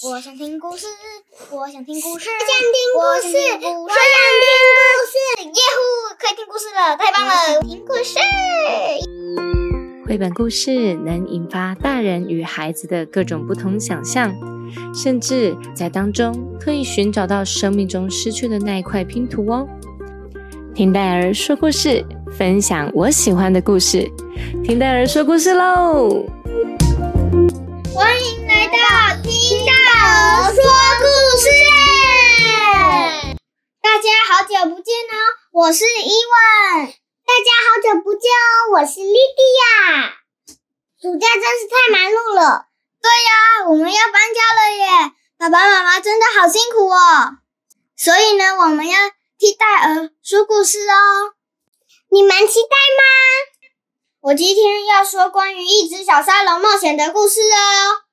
我想听故事，我想听故事，我想听故事，我想听故事。耶呼，可以听故事了，太棒了！听故事。绘本故事能引发大人与孩子的各种不同想象，甚至在当中可以寻找到生命中失去的那一块拼图哦。听戴儿说故事，分享我喜欢的故事。听戴儿说故事喽！欢迎到听戴儿说故事。大家好久不见哦，我是伊文。大家好久不见哦，我是莉迪亚。暑假真是太忙碌了。对呀，我们要搬家了耶！爸爸妈妈真的好辛苦哦。所以呢，我们要替戴尔说故事哦。你们期待吗？我今天要说关于一只小沙龙冒险的故事哦。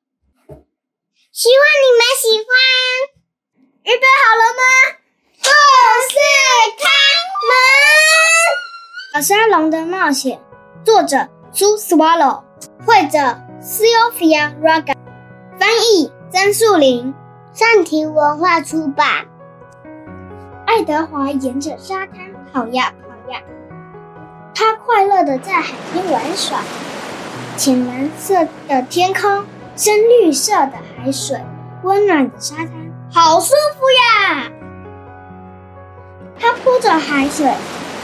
希望你们喜欢。预备好了吗？故事开门。小沙龙的冒险，作者苏 Swallow，绘者 Sylvia Raga，翻译曾树林，上庭文化出版。爱德华沿着沙滩跑呀跑呀，他快乐的在海边玩耍。浅蓝色的天空，深绿色的海海水，温暖的沙滩，好舒服呀！他泼着海水，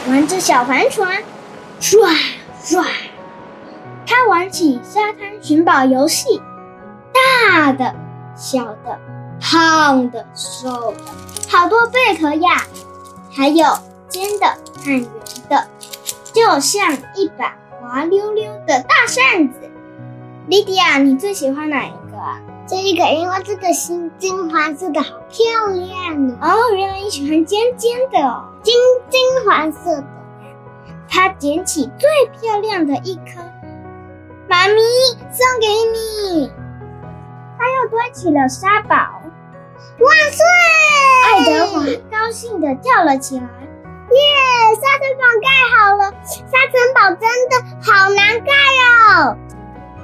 玩着小帆船，唰唰。他玩起沙滩寻宝游戏，大的、小的、胖的、瘦的，好多贝壳呀！还有尖的和圆的，就像一把滑溜溜的大扇子。莉迪亚，你最喜欢哪一个？这一个，因为这个金金黄色的好漂亮哦。哦，原来你喜欢尖尖的哦，金金黄色的。他捡起最漂亮的一颗，妈咪送给你。他又堆起了沙堡，万岁！爱德华高兴地跳了起来。耶！沙城堡盖好了，沙城堡真的好难盖哦。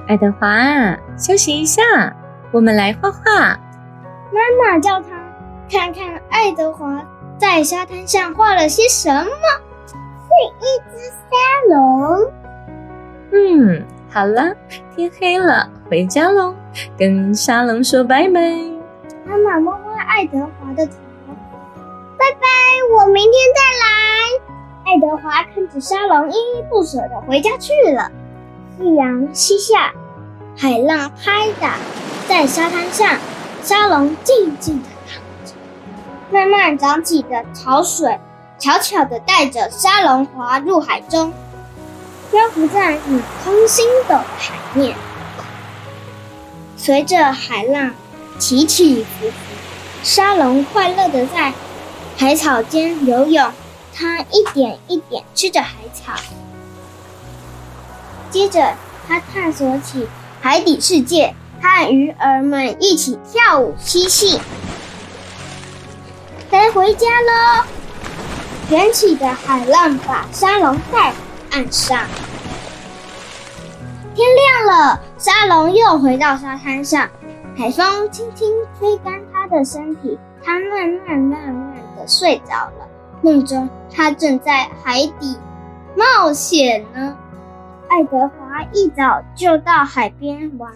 爱德华，休息一下，我们来画画。妈妈叫他看看爱德华在沙滩上画了些什么。是一只沙龙。嗯，好了，天黑了，回家喽，跟沙龙说拜拜。妈妈摸摸爱德华的头，拜拜，我明天再来。爱德华看着沙龙，依依不舍的回家去了。夕阳西下，海浪拍打在沙滩上，沙龙静静地躺着。慢慢涨起的潮水，悄悄地带着沙龙滑入海中，漂浮在你空心的海面。随着海浪起起伏伏，沙龙快乐地在海草间游泳。它一点一点吃着海草。接着，他探索起海底世界，和鱼儿们一起跳舞嬉戏。该回家喽！卷起的海浪把沙龙带回岸上。天亮了，沙龙又回到沙滩上，海风轻轻吹干他的身体，他慢慢慢慢的睡着了。梦中，他正在海底冒险呢。爱德华一早就到海边玩，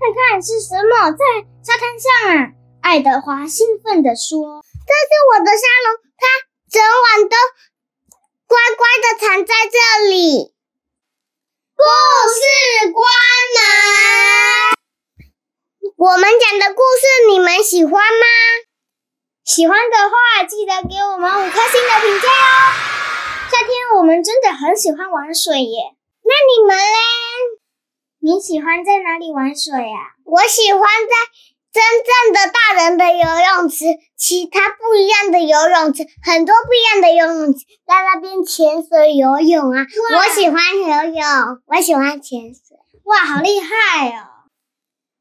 看看是什么在沙滩上啊！爱德华兴奋地说：“这是我的沙龙，它整晚都乖乖的藏在这里。”故事关门。我们讲的故事你们喜欢吗？喜欢的话，记得给我们五颗星的评价哦。夏天我们真的很喜欢玩水耶，那你们嘞？你喜欢在哪里玩水呀？我喜欢在真正的大人的游泳池，其他不一样的游泳池，很多不一样的游泳池，在那边潜水游泳啊。我喜欢游泳，我喜欢潜水。哇，好厉害哦！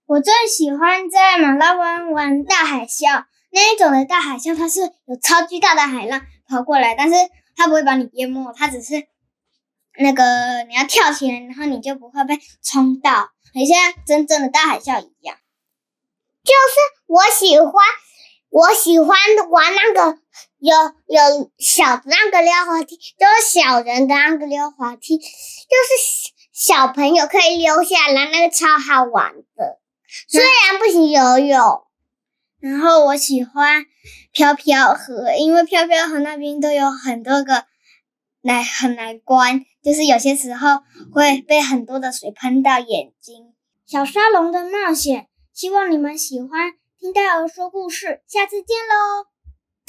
我最喜欢在马拉湾玩大海啸。那一种的大海啸，它是有超巨大的海浪跑过来，但是它不会把你淹没，它只是那个你要跳起来，然后你就不会被冲到，很像真正的大海啸一样。就是我喜欢，我喜欢玩那个有有小的那个溜滑梯，就是小人的那个溜滑梯，就是小朋友可以溜下来，那个超好玩的。虽然不行游泳。然后我喜欢飘飘河，因为飘飘河那边都有很多个难很难关，就是有些时候会被很多的水喷到眼睛。小沙龙的冒险，希望你们喜欢。听戴尔说故事，下次见喽。